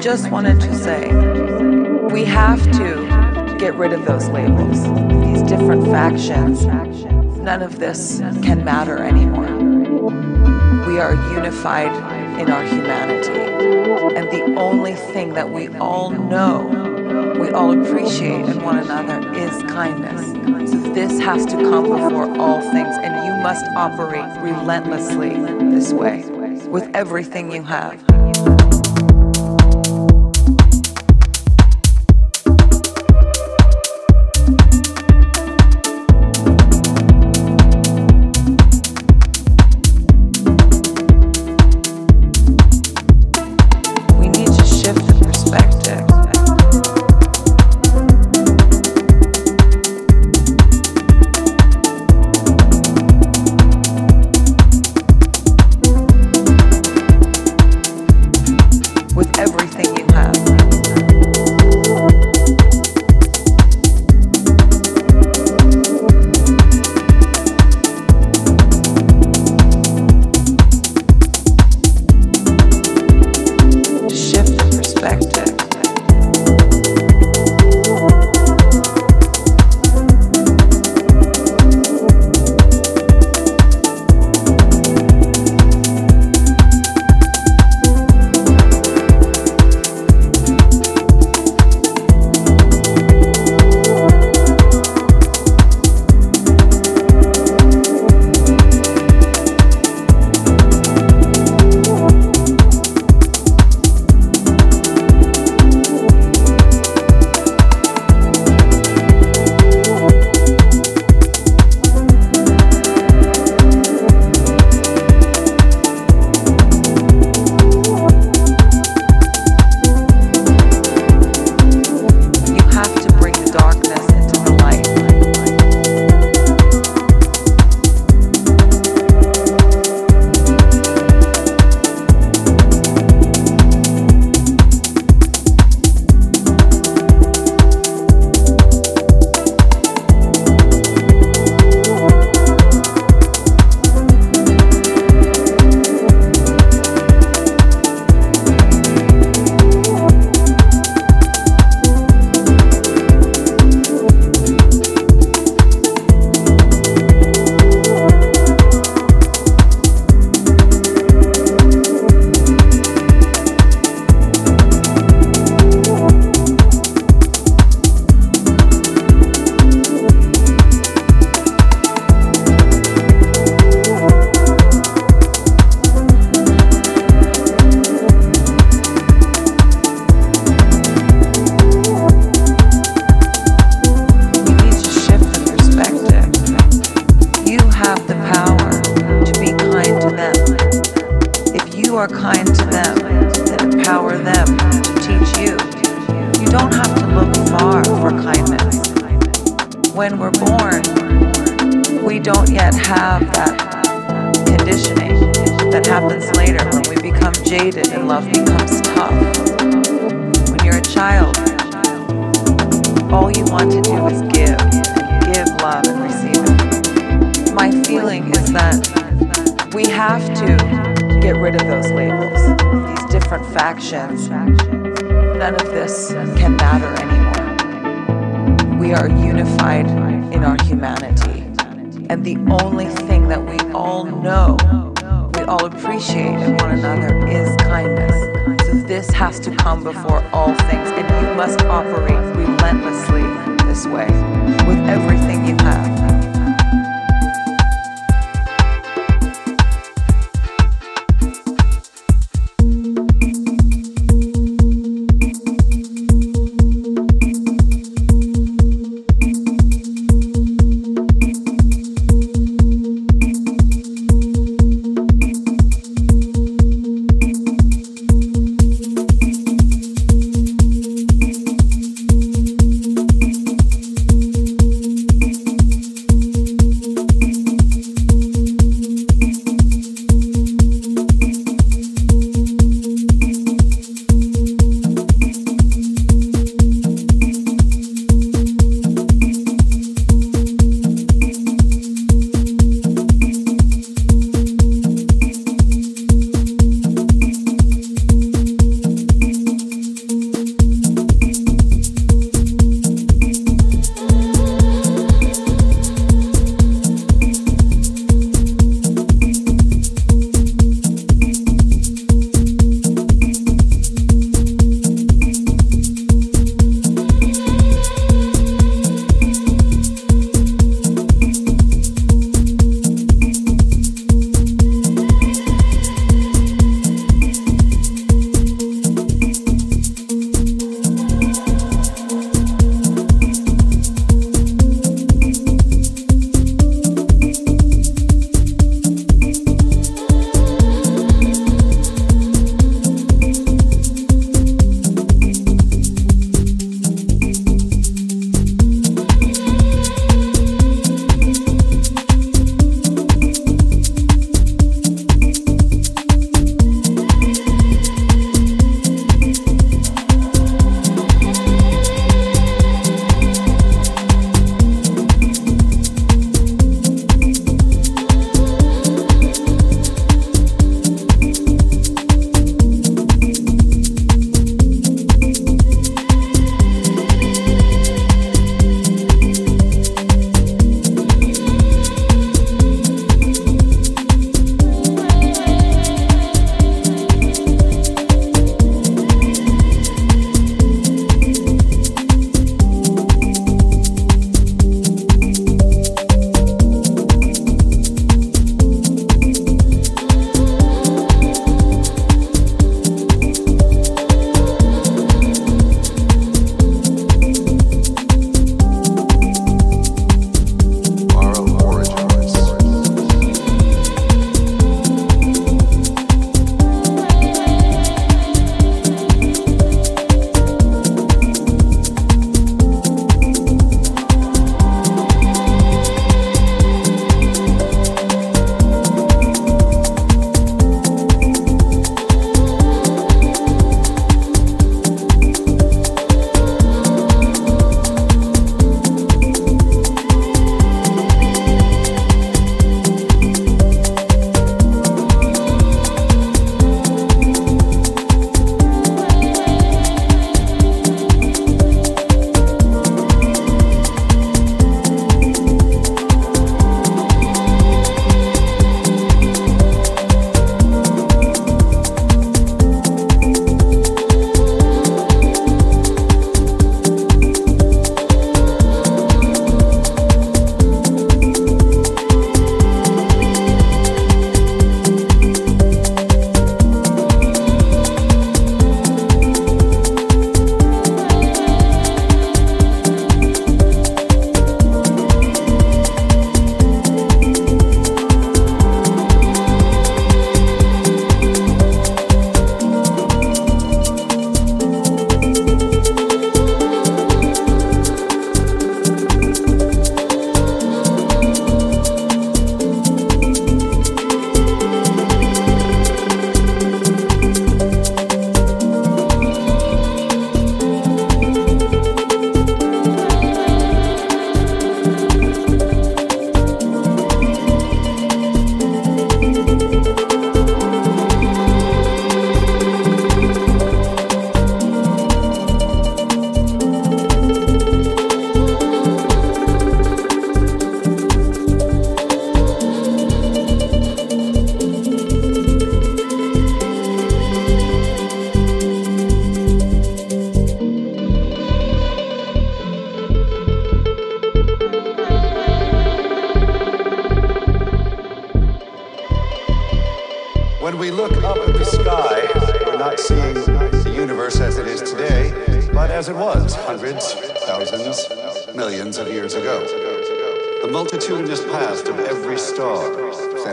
just wanted to say we have to get rid of those labels, these different factions. None of this can matter anymore. We are unified in our humanity. And the only thing that we all know, we all appreciate in one another is kindness. So this has to come before all things, and you must operate relentlessly this way with everything you have. None of this can matter anymore. We are unified in our humanity. And the only thing that we all know, we all appreciate in one another is kindness. So this has to come before all things. And you must operate relentlessly this way with everything you have.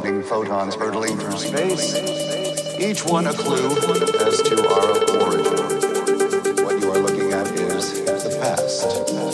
Photons hurtling through space, each one a clue as to our origin. What you are looking at is the past.